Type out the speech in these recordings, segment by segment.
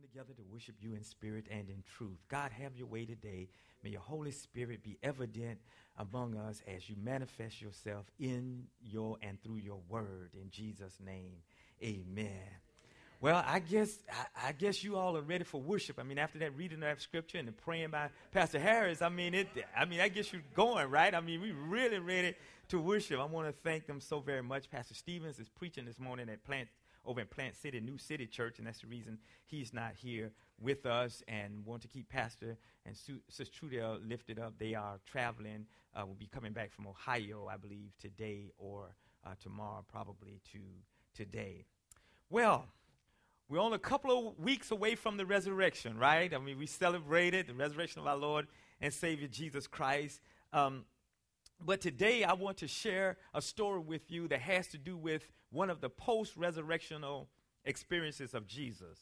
together to worship you in spirit and in truth. God, have your way today. May your Holy Spirit be evident among us as you manifest yourself in your and through your word. In Jesus' name, amen. Well, I guess I, I, guess you all are ready for worship. I mean, after that reading that scripture and the praying by Pastor Harris, I mean it. I mean, I guess you're going right. I mean, we really ready to worship. I want to thank them so very much. Pastor Stevens is preaching this morning at Plant over in Plant City, New City Church, and that's the reason he's not here with us. And want to keep Pastor and Su- Sister Trudell lifted up. They are traveling. Uh, will be coming back from Ohio, I believe, today or uh, tomorrow, probably to today. Well, we're only a couple of weeks away from the resurrection, right? I mean, we celebrated the resurrection of our Lord and Savior Jesus Christ. Um, but today I want to share a story with you that has to do with one of the post resurrectional experiences of Jesus.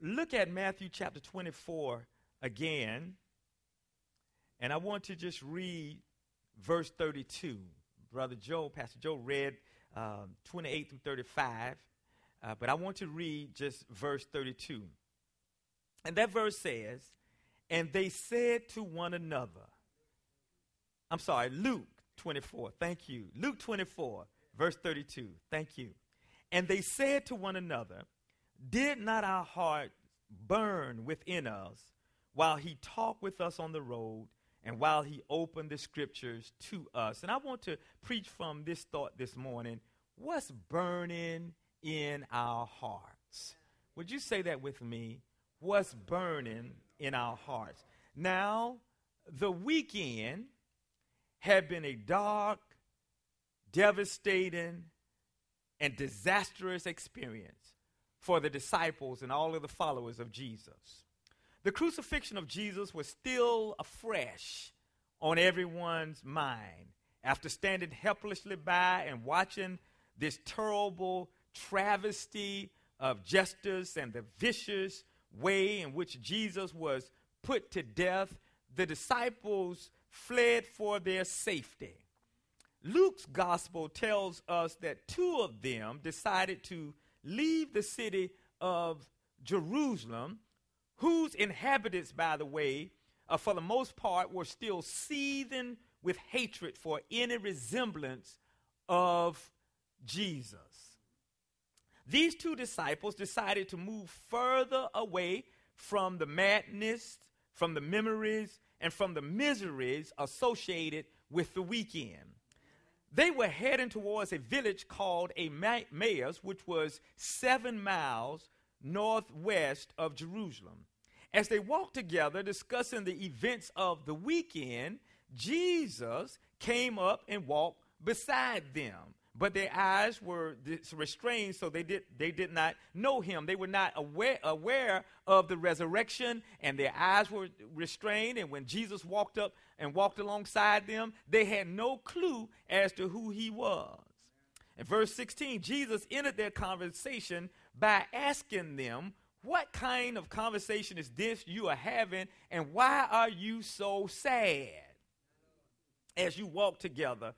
Look at Matthew chapter 24 again, and I want to just read verse 32. Brother Joe, Pastor Joe read um, 28 through 35, uh, but I want to read just verse 32. And that verse says, And they said to one another, I'm sorry, Luke 24. Thank you. Luke 24, verse 32. Thank you. And they said to one another, Did not our hearts burn within us while he talked with us on the road and while he opened the scriptures to us? And I want to preach from this thought this morning. What's burning in our hearts? Would you say that with me? What's burning in our hearts? Now, the weekend had been a dark, devastating, and disastrous experience for the disciples and all of the followers of Jesus. The crucifixion of Jesus was still afresh on everyone's mind after standing helplessly by and watching this terrible travesty of justice and the vicious way in which Jesus was put to death. The disciples fled for their safety. Luke's gospel tells us that two of them decided to leave the city of Jerusalem, whose inhabitants, by the way, uh, for the most part, were still seething with hatred for any resemblance of Jesus. These two disciples decided to move further away from the madness, from the memories, and from the miseries associated with the weekend. They were heading towards a village called Emmaus, which was seven miles northwest of Jerusalem. As they walked together discussing the events of the weekend, Jesus came up and walked beside them but their eyes were restrained so they did, they did not know him. They were not aware, aware of the resurrection and their eyes were restrained. And when jesus walked up and walked alongside them they had no clue as to who he was. In verse 16 jesus ended their conversation by asking them what kind of conversation is this you are having and why are you so sad? As you walk together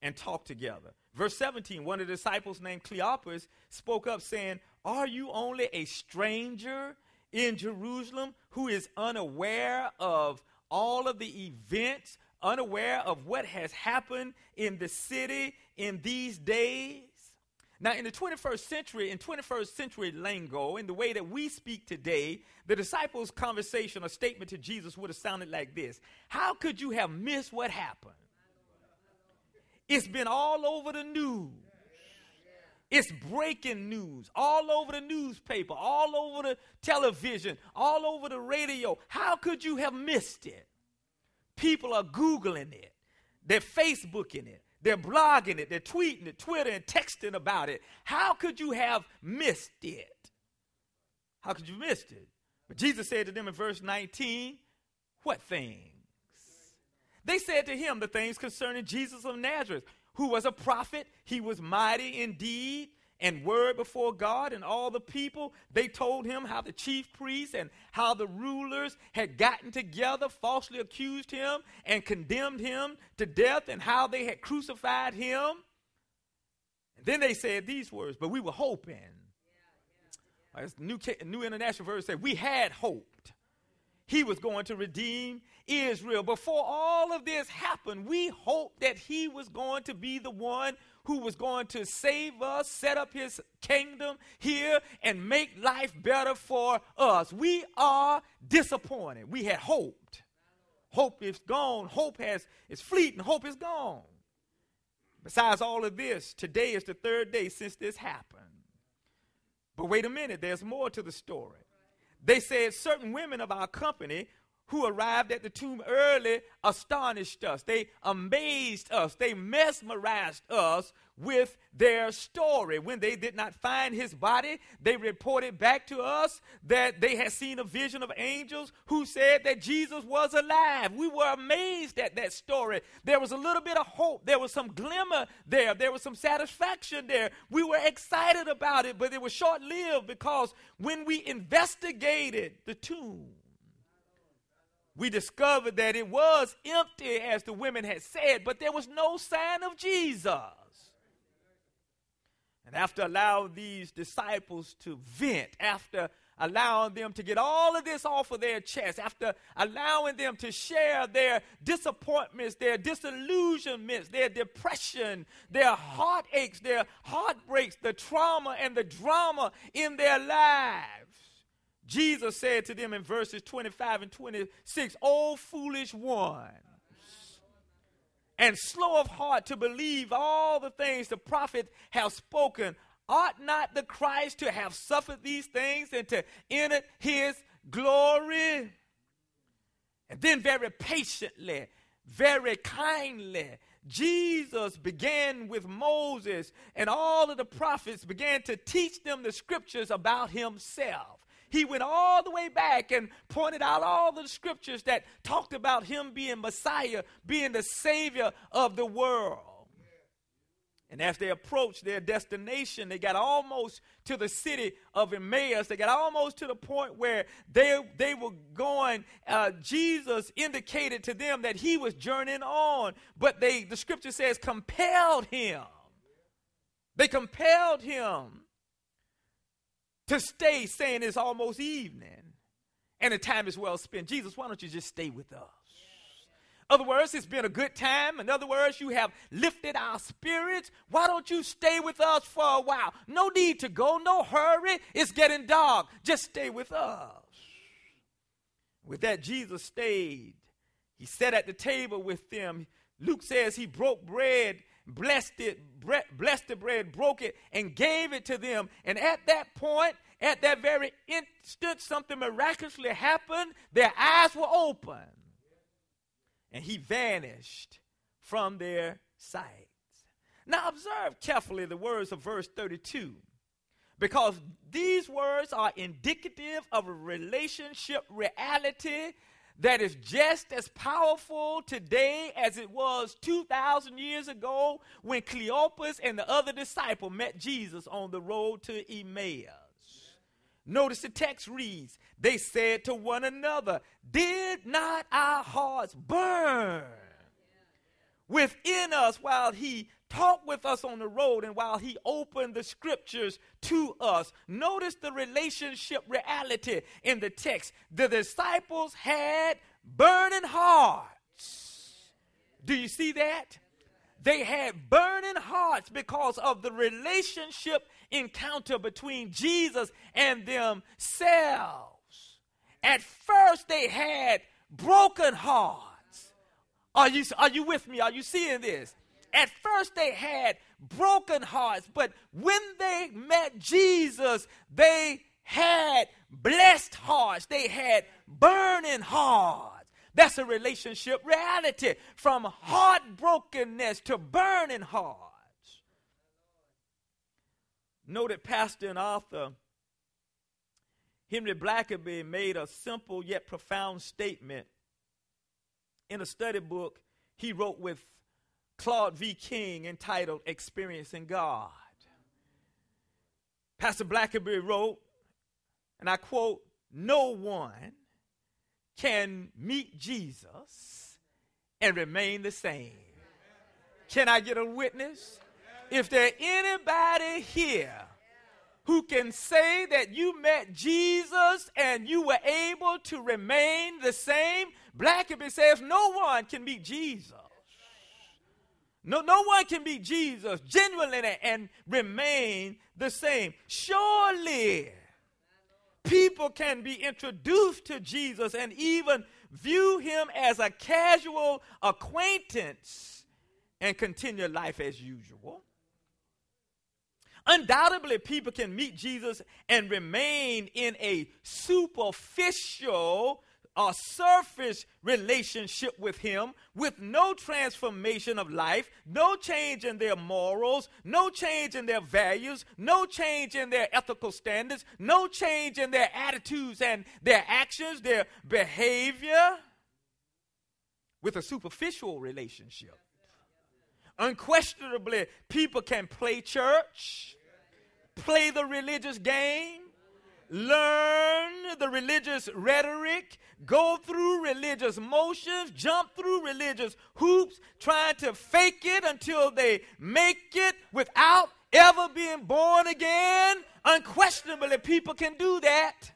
and talk together Verse 17, one of the disciples named Cleopas spoke up saying, Are you only a stranger in Jerusalem who is unaware of all of the events, unaware of what has happened in the city in these days? Now, in the 21st century, in 21st century lingo, in the way that we speak today, the disciples' conversation or statement to Jesus would have sounded like this How could you have missed what happened? It's been all over the news. It's breaking news all over the newspaper, all over the television, all over the radio. How could you have missed it? People are Googling it, they're Facebooking it, they're blogging it, they're tweeting it, Twitter, and texting about it. How could you have missed it? How could you have missed it? But Jesus said to them in verse 19, What thing? They said to him the things concerning Jesus of Nazareth, who was a prophet. He was mighty indeed and word before God and all the people. They told him how the chief priests and how the rulers had gotten together, falsely accused him and condemned him to death, and how they had crucified him. And then they said these words, but we were hoping. As New, New International Version said, we had hoped he was going to redeem Israel. Before all of this happened, we hoped that he was going to be the one who was going to save us, set up his kingdom here, and make life better for us. We are disappointed. We had hoped. Hope is gone. Hope has is fleeting. Hope is gone. Besides all of this, today is the third day since this happened. But wait a minute, there's more to the story. They said certain women of our company who arrived at the tomb early astonished us. They amazed us. They mesmerized us with their story. When they did not find his body, they reported back to us that they had seen a vision of angels who said that Jesus was alive. We were amazed at that story. There was a little bit of hope. There was some glimmer there. There was some satisfaction there. We were excited about it, but it was short lived because when we investigated the tomb, we discovered that it was empty, as the women had said, but there was no sign of Jesus. And after allowing these disciples to vent, after allowing them to get all of this off of their chest, after allowing them to share their disappointments, their disillusionments, their depression, their heartaches, their heartbreaks, the trauma and the drama in their lives, Jesus said to them in verses 25 and 26, O foolish ones, and slow of heart to believe all the things the prophet have spoken, ought not the Christ to have suffered these things and to enter his glory? And then, very patiently, very kindly, Jesus began with Moses, and all of the prophets began to teach them the scriptures about himself. He went all the way back and pointed out all the scriptures that talked about him being Messiah, being the Savior of the world. And as they approached their destination, they got almost to the city of Emmaus. They got almost to the point where they, they were going. Uh, Jesus indicated to them that he was journeying on, but they, the scripture says, compelled him. They compelled him to stay saying it's almost evening and the time is well spent. Jesus, why don't you just stay with us? Other words, it's been a good time. In other words, you have lifted our spirits. Why don't you stay with us for a while? No need to go, no hurry. It's getting dark. Just stay with us. With that, Jesus stayed. He sat at the table with them. Luke says he broke bread blessed it, blessed the bread, broke it, and gave it to them. And at that point, at that very instant, something miraculously happened. Their eyes were open. And he vanished from their sight. Now, observe carefully the words of verse 32 because these words are indicative of a relationship reality that is just as powerful today as it was 2,000 years ago when Cleopas and the other disciple met Jesus on the road to Emmaus. Notice the text reads, They said to one another, Did not our hearts burn within us while he talked with us on the road and while he opened the scriptures to us. Notice the relationship reality in the text. The disciples had burning hearts. Do you see that? They had burning hearts because of the relationship encounter between Jesus and themselves. At first, they had broken hearts. Are you, are you with me? Are you seeing this? At first, they had broken hearts, but when they met Jesus, they had blessed hearts. They had burning hearts. That's a relationship reality from heartbrokenness to burning hearts. Noted pastor and author Henry Blackaby made a simple yet profound statement in a study book he wrote with Claude V. King entitled Experiencing God. Pastor Blackaby wrote, and I quote, No one can meet Jesus and remain the same. Can I get a witness? If there anybody here who can say that you met Jesus and you were able to remain the same? Blackaby says no one can meet Jesus. No, no one can be Jesus genuinely and remain the same. Surely, people can be introduced to Jesus and even view him as a casual acquaintance and continue life as usual. Undoubtedly, people can meet Jesus and remain in a superficial or surface relationship with Him with no transformation of life, no change in their morals, no change in their values, no change in their ethical standards, no change in their attitudes and their actions, their behavior, with a superficial relationship. Unquestionably, people can play church, play the religious game, learn the religious rhetoric, go through religious motions, jump through religious hoops, trying to fake it until they make it without ever being born again. Unquestionably, people can do that.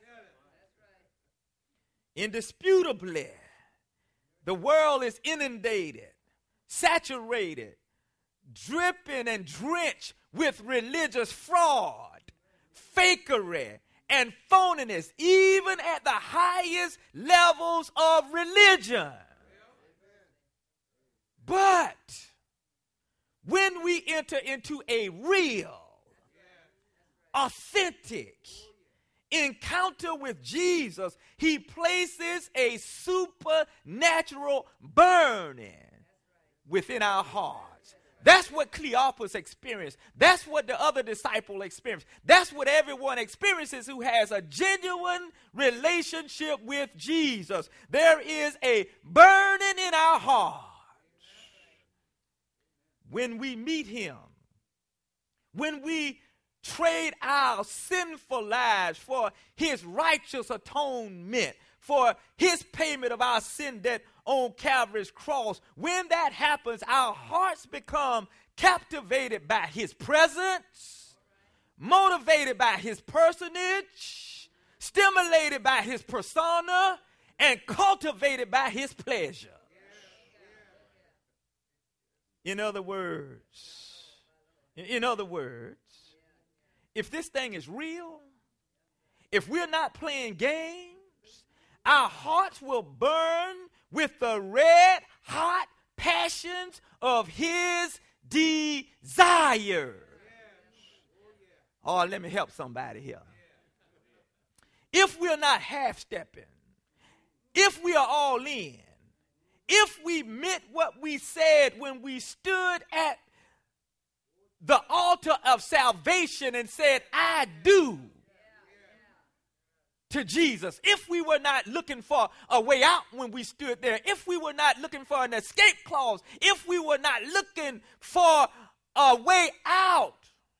Indisputably, the world is inundated, saturated dripping and drenched with religious fraud, fakery, and phoniness, even at the highest levels of religion. But when we enter into a real, authentic encounter with Jesus, he places a supernatural burning within our heart. That's what Cleopas experienced. That's what the other disciple experienced. That's what everyone experiences who has a genuine relationship with Jesus. There is a burning in our hearts when we meet Him, when we trade our sinful lives for His righteous atonement, for His payment of our sin debt on Calvary's cross, when that happens, our hearts become captivated by his presence, motivated by his personage, stimulated by his persona, and cultivated by his pleasure. In other words, in other words, if this thing is real, if we're not playing games, our hearts will burn with the red hot passions of his desire. Oh, let me help somebody here. If we're not half stepping, if we are all in, if we meant what we said when we stood at the altar of salvation and said, I do to Jesus, if we were not looking for a way out when we stood there, if we were not looking for an escape clause, if we were not looking for a way out,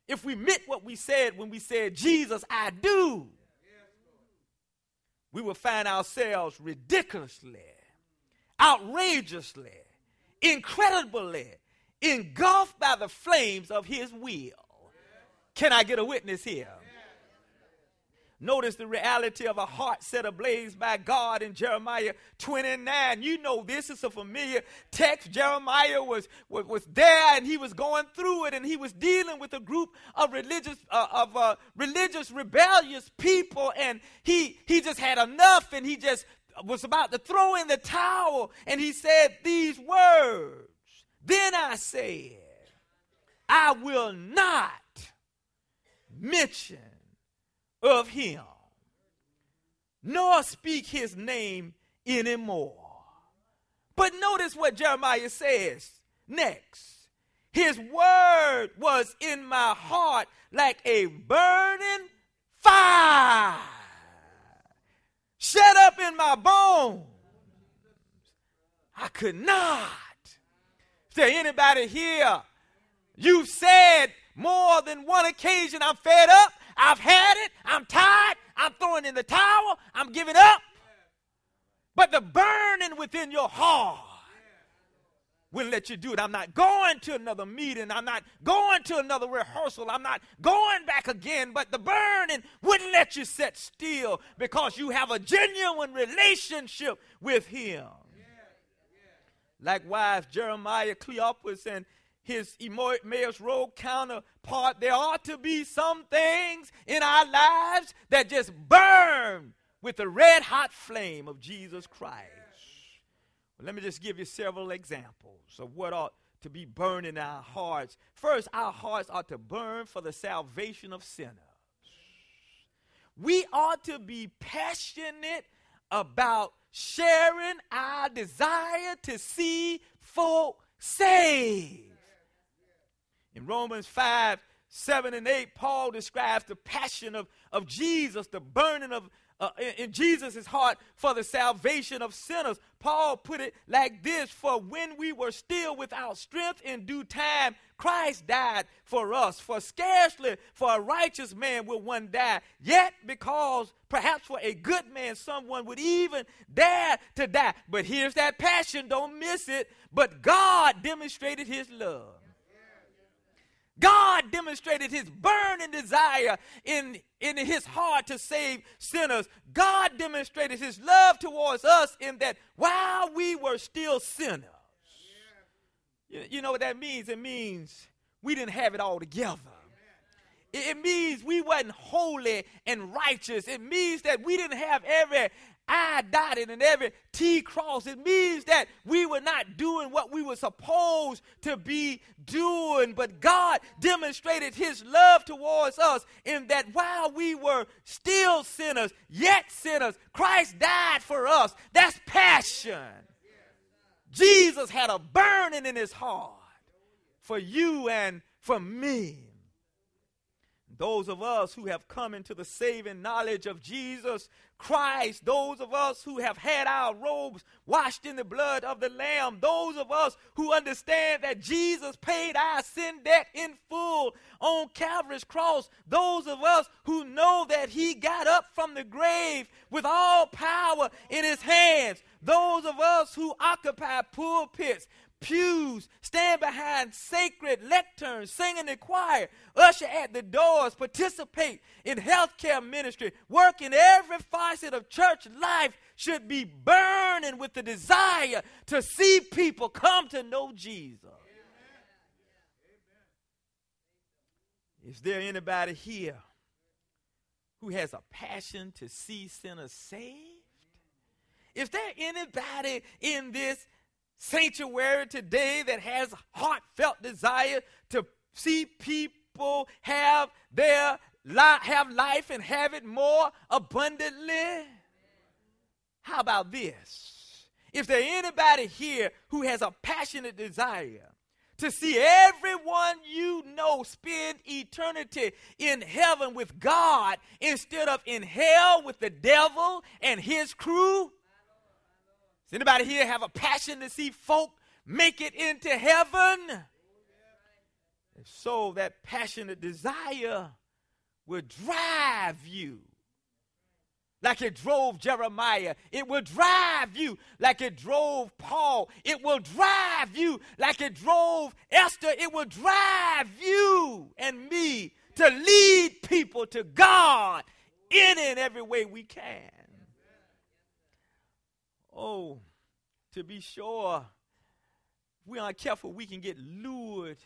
if we meant what we said when we said, Jesus, I do, we will find ourselves ridiculously, outrageously, incredibly engulfed by the flames of His will. Can I get a witness here? Notice the reality of a heart set ablaze by God in Jeremiah 29. You know this is a familiar text. Jeremiah was, was, was there and he was going through it and he was dealing with a group of religious uh, of uh, religious rebellious people and he he just had enough and he just was about to throw in the towel and he said these words. Then I said, I will not mention of him, nor speak his name anymore. But notice what Jeremiah says next. His word was in my heart like a burning fire, shut up in my bones. I could not. Is there anybody here? You've said more than one occasion, I'm fed up. I've had it. I'm tired. I'm throwing in the towel. I'm giving up. But the burning within your heart wouldn't let you do it. I'm not going to another meeting. I'm not going to another rehearsal. I'm not going back again. But the burning wouldn't let you sit still because you have a genuine relationship with Him. Likewise, Jeremiah, Cleopas, and his Emmaus Road counterpart, there ought to be some things in our lives that just burn with the red hot flame of Jesus Christ. Well, let me just give you several examples of what ought to be burning in our hearts. First, our hearts ought to burn for the salvation of sinners. We ought to be passionate about sharing our desire to see folk saved. In Romans 5 7 and 8, Paul describes the passion of, of Jesus, the burning of uh, in, in Jesus' heart for the salvation of sinners. Paul put it like this For when we were still without strength in due time, Christ died for us. For scarcely for a righteous man will one die. Yet, because perhaps for a good man, someone would even dare to die. But here's that passion, don't miss it. But God demonstrated his love. God demonstrated his burning desire in, in his heart to save sinners. God demonstrated his love towards us in that while we were still sinners, you, you know what that means? It means we didn't have it all together. It, means we wasn't holy and righteous. It means that we didn't have every I dotted and every T crossed. It means that we were not doing what we were supposed to be doing, but God demonstrated His love towards us in that while we were still sinners, yet sinners, Christ died for us. That's passion. Jesus had a burning in His heart for you and for me. Those of us who have come into the saving knowledge of Jesus Christ, those of us who have had our robes washed in the blood of the Lamb, those of us who understand that Jesus paid our sin debt in full on Calvary's cross, those of us who know that He got up from the grave with all power in His hands, those of us who occupy pulpits, pews, stand behind sacred lecterns, sing in the choir, usher at the doors, participate in healthcare ministry, work in every facet of church life should be burning with the desire to see people come to know Jesus. Is there anybody here who has a passion to see sinners saved? Is there anybody in this sanctuary today that has heartfelt desire to see people have their li- have life and have it more abundantly? How about this? If there anybody here who has a passionate desire to see everyone you know spend eternity in heaven with God instead of in hell with the devil and his crew, does anybody here have a passion to see folk make it into heaven? If so, that passionate desire will drive you like it drove Jeremiah. It will drive you like it drove Paul. It will drive you like it drove Esther. It will drive you and me to lead people to God in and every way we can. Oh, to be sure, we aren't careful, we can get lured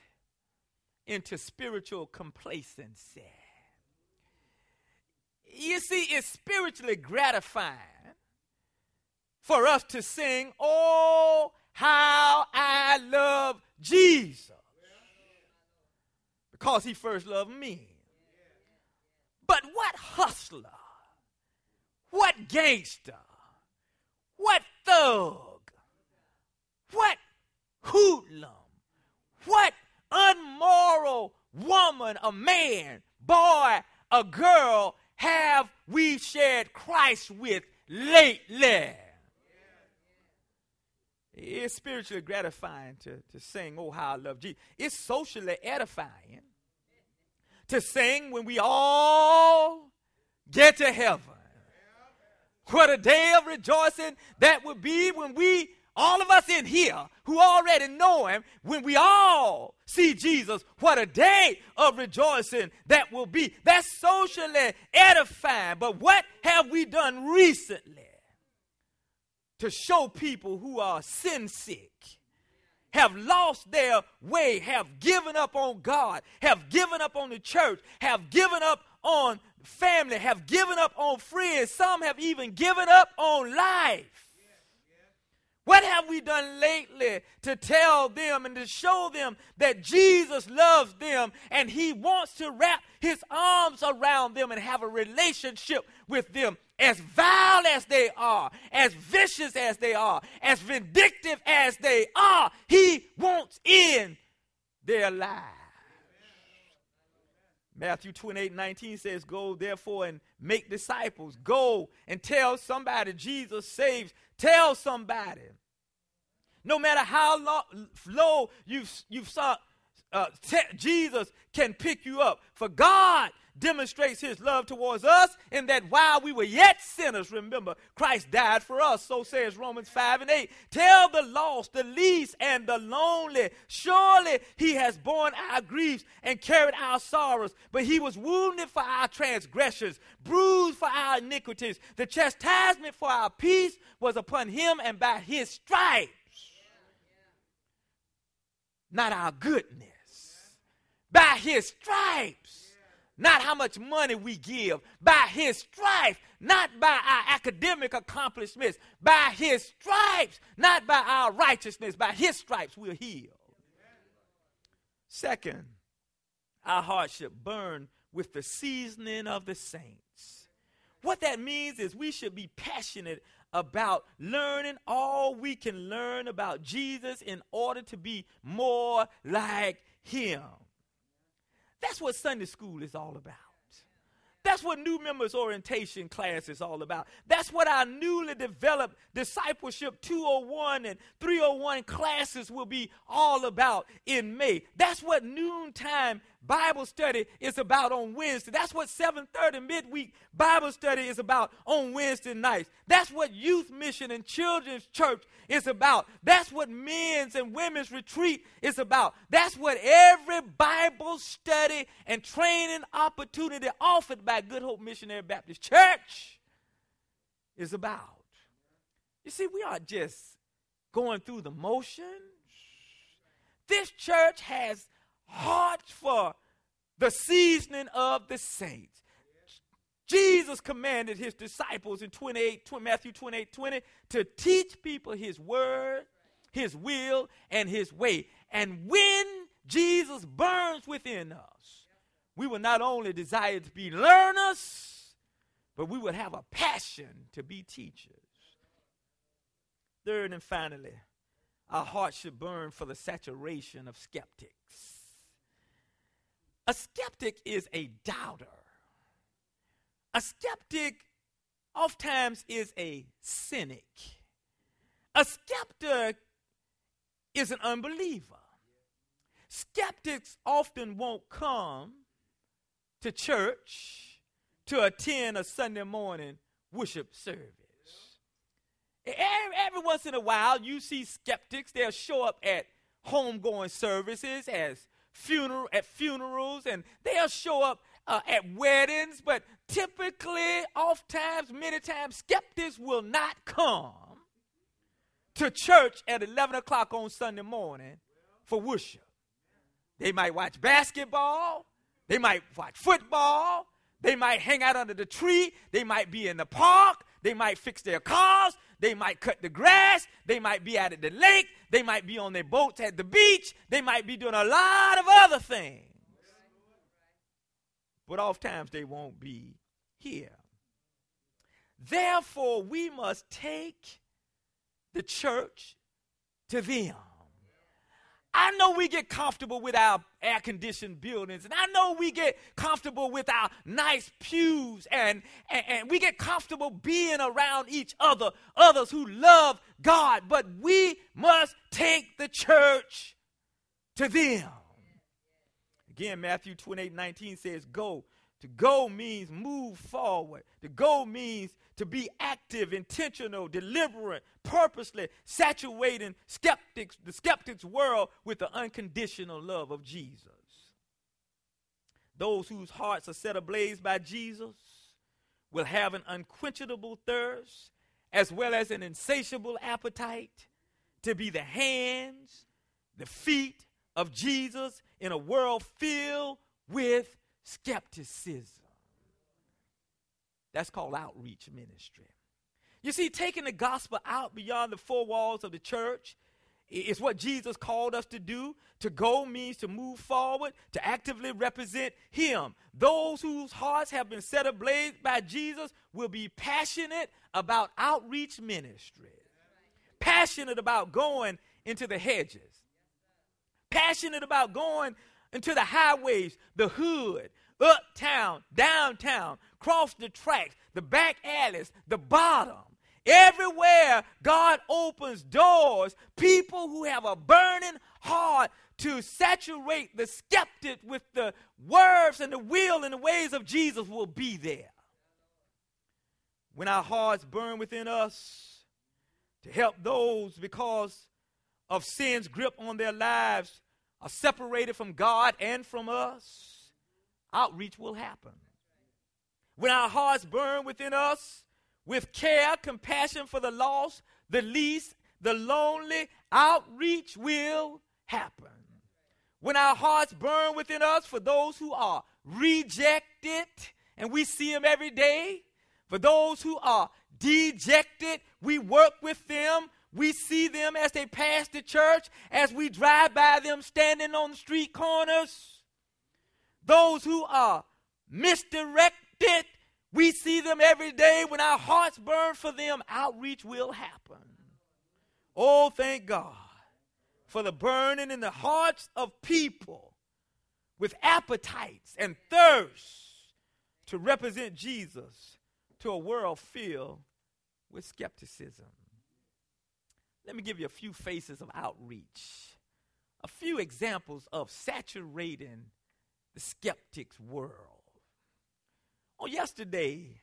into spiritual complacency. You see, it's spiritually gratifying for us to sing, Oh, how I love Jesus. Because he first loved me. But what hustler, what gangster, what thug? What hoodlum? What unmoral woman, a man, boy, a girl have we shared Christ with lately? It's spiritually gratifying to, to sing, Oh, how I love Jesus. It's socially edifying to sing when we all get to heaven. What a day of rejoicing that would be when we all of us in here who already know him, when we all see Jesus, what a day of rejoicing that will be. That's socially edifying. But what have we done recently to show people who are sin sick? have lost their way, have given up on God, have given up on the church, have given up on family, have given up on friends. Some have even given up on life. What have we done lately to tell them and to show them that Jesus loves them and he wants to wrap his arms around them and have a relationship with them? As vile as they are, as vicious as they are, as vindictive as they are, he wants in their lives. Matthew 28 19 says, Go therefore and make disciples. Go and tell somebody Jesus saves Tell somebody. No matter how low, you've, you've saw, uh, Jesus can pick you up. For God demonstrates his love towards us in that while we were yet sinners, remember, Christ died for us. So says Romans 5 and 8. Tell the lost, the least, and the lonely. Surely he has borne our griefs and carried our sorrows, but he was wounded for our transgressions, bruised for our iniquities. The chastisement for our peace was upon him, and by his stripes, not our goodness, by his stripes not how much money we give, by his stripes, not by our academic accomplishments, by his stripes, not by our righteousness, by his stripes we're healed. Second, our should burn with the seasoning of the saints. What that means is we should be passionate about learning all we can learn about Jesus in order to be more like him. That's what Sunday school is all about. That's what new members orientation class is all about. That's what our newly developed discipleship 201 and 301 classes will be all about in May. That's what noontime Bible study is about on Wednesday. That's what 7:30 midweek Bible study is about on Wednesday nights. That's what youth mission and children's church is about. That's what men's and women's retreat is about. That's what every Bible study and training opportunity offered by Good Hope Missionary Baptist Church is about. You see, we aren't just going through the motions. This church has heart for the seasoning of the saints. Jesus commanded his disciples in 28, Matthew 28 20 to teach people his word, his will, and his way. And when Jesus burns within us, we will not only desire to be learners, but we will have a passion to be teachers. Third and finally, our hearts should burn for the saturation of skeptics. A skeptic is a doubter. A skeptic oftentimes is a cynic. A skeptic is an unbeliever. Skeptics often won't come to church to attend a Sunday morning worship service. Every, every, once in a while, you see skeptics. They'll show up at homegoing services as funeral at funerals, and they'll show up uh, at weddings. But typically, oftentimes, many times, skeptics will not come to church at 11 o'clock on Sunday morning for worship. They might watch basketball, they might watch football, they might hang out under the tree, they might be in the park, they might fix their cars, they might cut the grass. They might be out at the lake. They might be on their boats at the beach. They might be doing a lot of other things. But oftentimes they won't be here. Therefore, we must take the church to them. I know we get comfortable with our air conditioned buildings, and I know we get comfortable with our nice pews, and, and, and, we get comfortable being around each other, others who love God, but we must take the church to them. Again, Matthew 28 19 says, Go To go means move forward. To go means to be active, intentional, deliberate, purposely, saturating skeptics, the skeptics' world with the unconditional love of Jesus. Those whose hearts are set ablaze by Jesus will have an unquenchable thirst as well as an insatiable appetite to be the hands, the feet of Jesus in a world filled with skepticism. That's called outreach ministry. You see, taking the gospel out beyond the four walls of the church is what Jesus called us to do. To go means to move forward, to actively represent Him. Those whose hearts have been set ablaze by Jesus will be passionate about outreach ministry, passionate about going into the hedges, passionate about going into the highways, the hood, uptown, downtown, cross the tracks, the back alleys, the bottom. Everywhere God opens doors, people who have a burning heart to saturate the skeptic with the words and the will and the ways of Jesus will be there. When our hearts burn within us to help those because of sin's grip on their lives are separated from God and from us, outreach will happen. When our hearts burn within us with care, compassion for the lost, the least, the lonely, outreach will happen. When our hearts burn within us for those who are rejected, and we see them every day, for those who are dejected, we work with them we see them as they pass the church, as we drive by them standing on the street corners. Those who are misdirected, we see them every day. When our hearts burn for them, outreach will happen. Oh, thank God for the burning in the hearts of people with appetites and thirst to represent Jesus to a world filled with skepticism. Let me give you a few faces of outreach, a few examples of saturating the skeptic's world. On yesterday,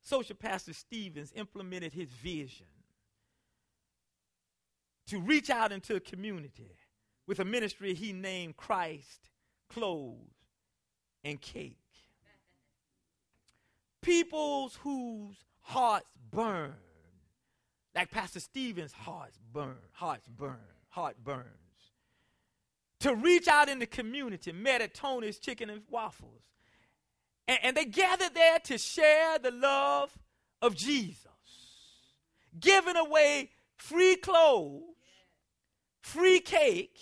Social Pastor Stevens implemented his vision to reach out into a community with a ministry he named Christ, Clothes, and Cake. Peoples whose hearts burn like Pastor Stevens' hearts burn, hearts burn, heart burns. To reach out in the community, met at Tony's Chicken and Waffles. And, and they gathered there to share the love of Jesus, giving away free clothes, free cake,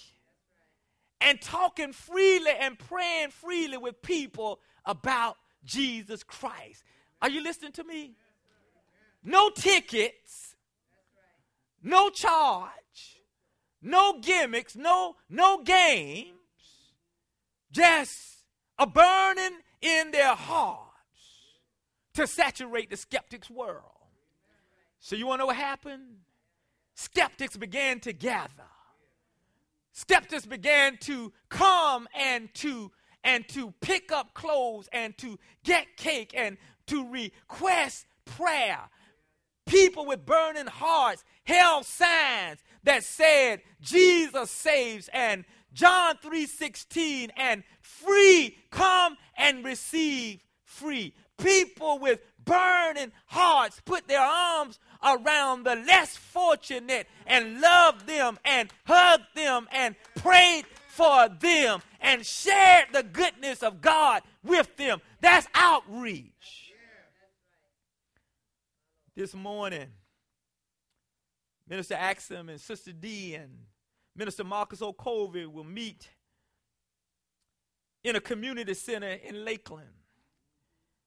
and talking freely and praying freely with people about Jesus Christ. Are you listening to me? No tickets no charge, no gimmicks, no, no games, just a burning in their hearts to saturate the skeptic's world. So, you want to know what happened? Skeptics began to gather. Skeptics began to come and to and to pick up clothes and to get cake and to request prayer. People with burning hearts held signs that said Jesus saves and John 3:16 and free come and receive free. People with burning hearts put their arms around the less fortunate and loved them and hugged them and prayed for them and shared the goodness of God with them. That's outreach. This morning Minister Axum and Sister D and Minister Marcus Okovi will meet in a community center in Lakeland.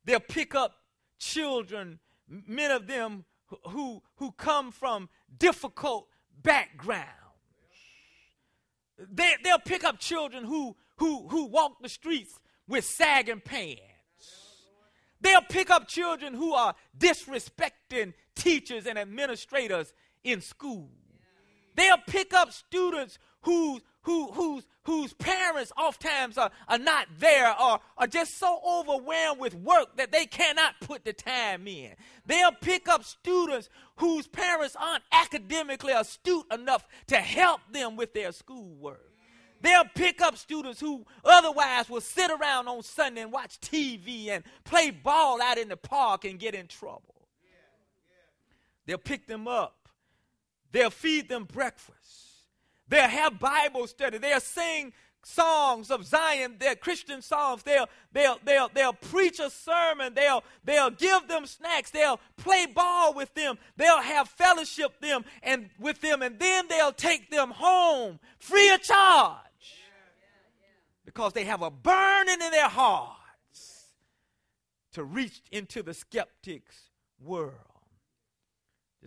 They'll pick up children, many of them who, who come from difficult backgrounds. They, they'll pick up children who, who, who walk the streets with sagging pants. They'll pick up children who are disrespecting teachers and administrators in school. They'll pick up students who, who, whose, whose parents oftentimes are, are not there or are just so overwhelmed with work that they cannot put the time in. They'll pick up students whose parents aren't academically astute enough to help them with their schoolwork. They'll pick up students who otherwise will sit around on Sunday and watch TV and play ball out in the park and get in trouble. They'll pick them up. They'll feed them breakfast. They'll have Bible study. They'll sing songs of Zion, they're Christian songs. They'll, they'll, they'll, they'll preach a sermon. They'll, they'll give them snacks. They'll play ball with them. They'll have fellowship them and with them, and then they'll take them home free of charge because they have a burning in their hearts to reach into the skeptic's world.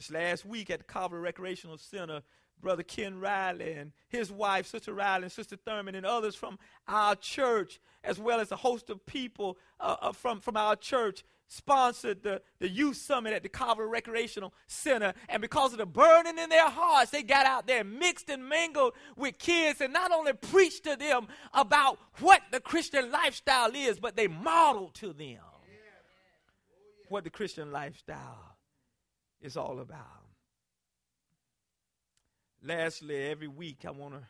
This last week at the Calvary Recreational Center, Brother Ken Riley and his wife, Sister Riley, and Sister Thurman, and others from our church, as well as a host of people uh, uh, from, from our church, sponsored the, the youth summit at the Calvary Recreational Center. And because of the burning in their hearts, they got out there, mixed and mingled with kids, and not only preached to them about what the Christian lifestyle is, but they modeled to them what the Christian lifestyle is all about. Lastly, every week I want to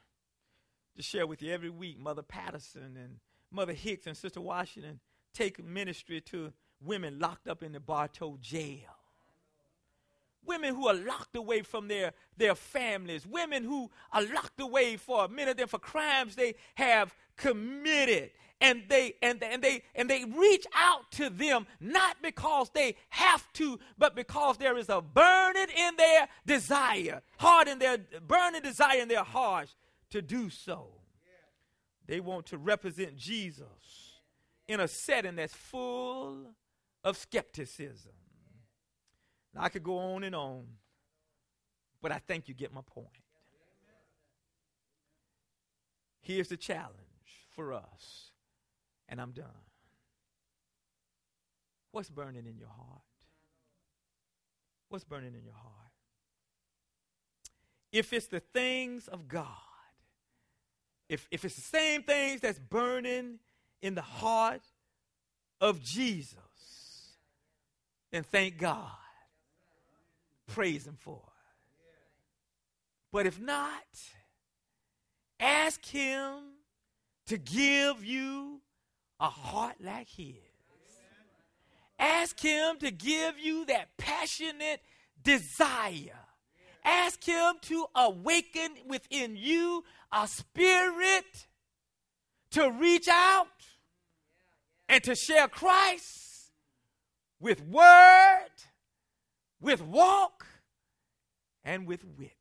just share with you every week Mother Patterson and Mother Hicks and Sister Washington take ministry to women locked up in the Bartow jail. Women who are locked away from their, their families. Women who are locked away for many of them for crimes they have committed. And they and, and they and they reach out to them not because they have to but because there is a burning in their desire heart in their burning desire in their hearts to do so. They want to represent jesus in a setting that's full of skepticism. Now, i could go on and on but i think you get my point. Here's the challenge for us and I'm done. What's burning in your heart? What's burning in your heart? If it's the things of God, if, if it's the same things that's burning in the heart of Jesus, then thank God. Praise Him for it. But if not, ask Him to give you a heart like his. Ask him to give you that passionate desire. Ask him to awaken within you a spirit to reach out and to share Christ with word, with walk, and with witness.